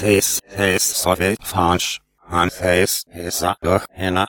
This is Soviet French, and this is a look in.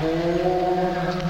Amém.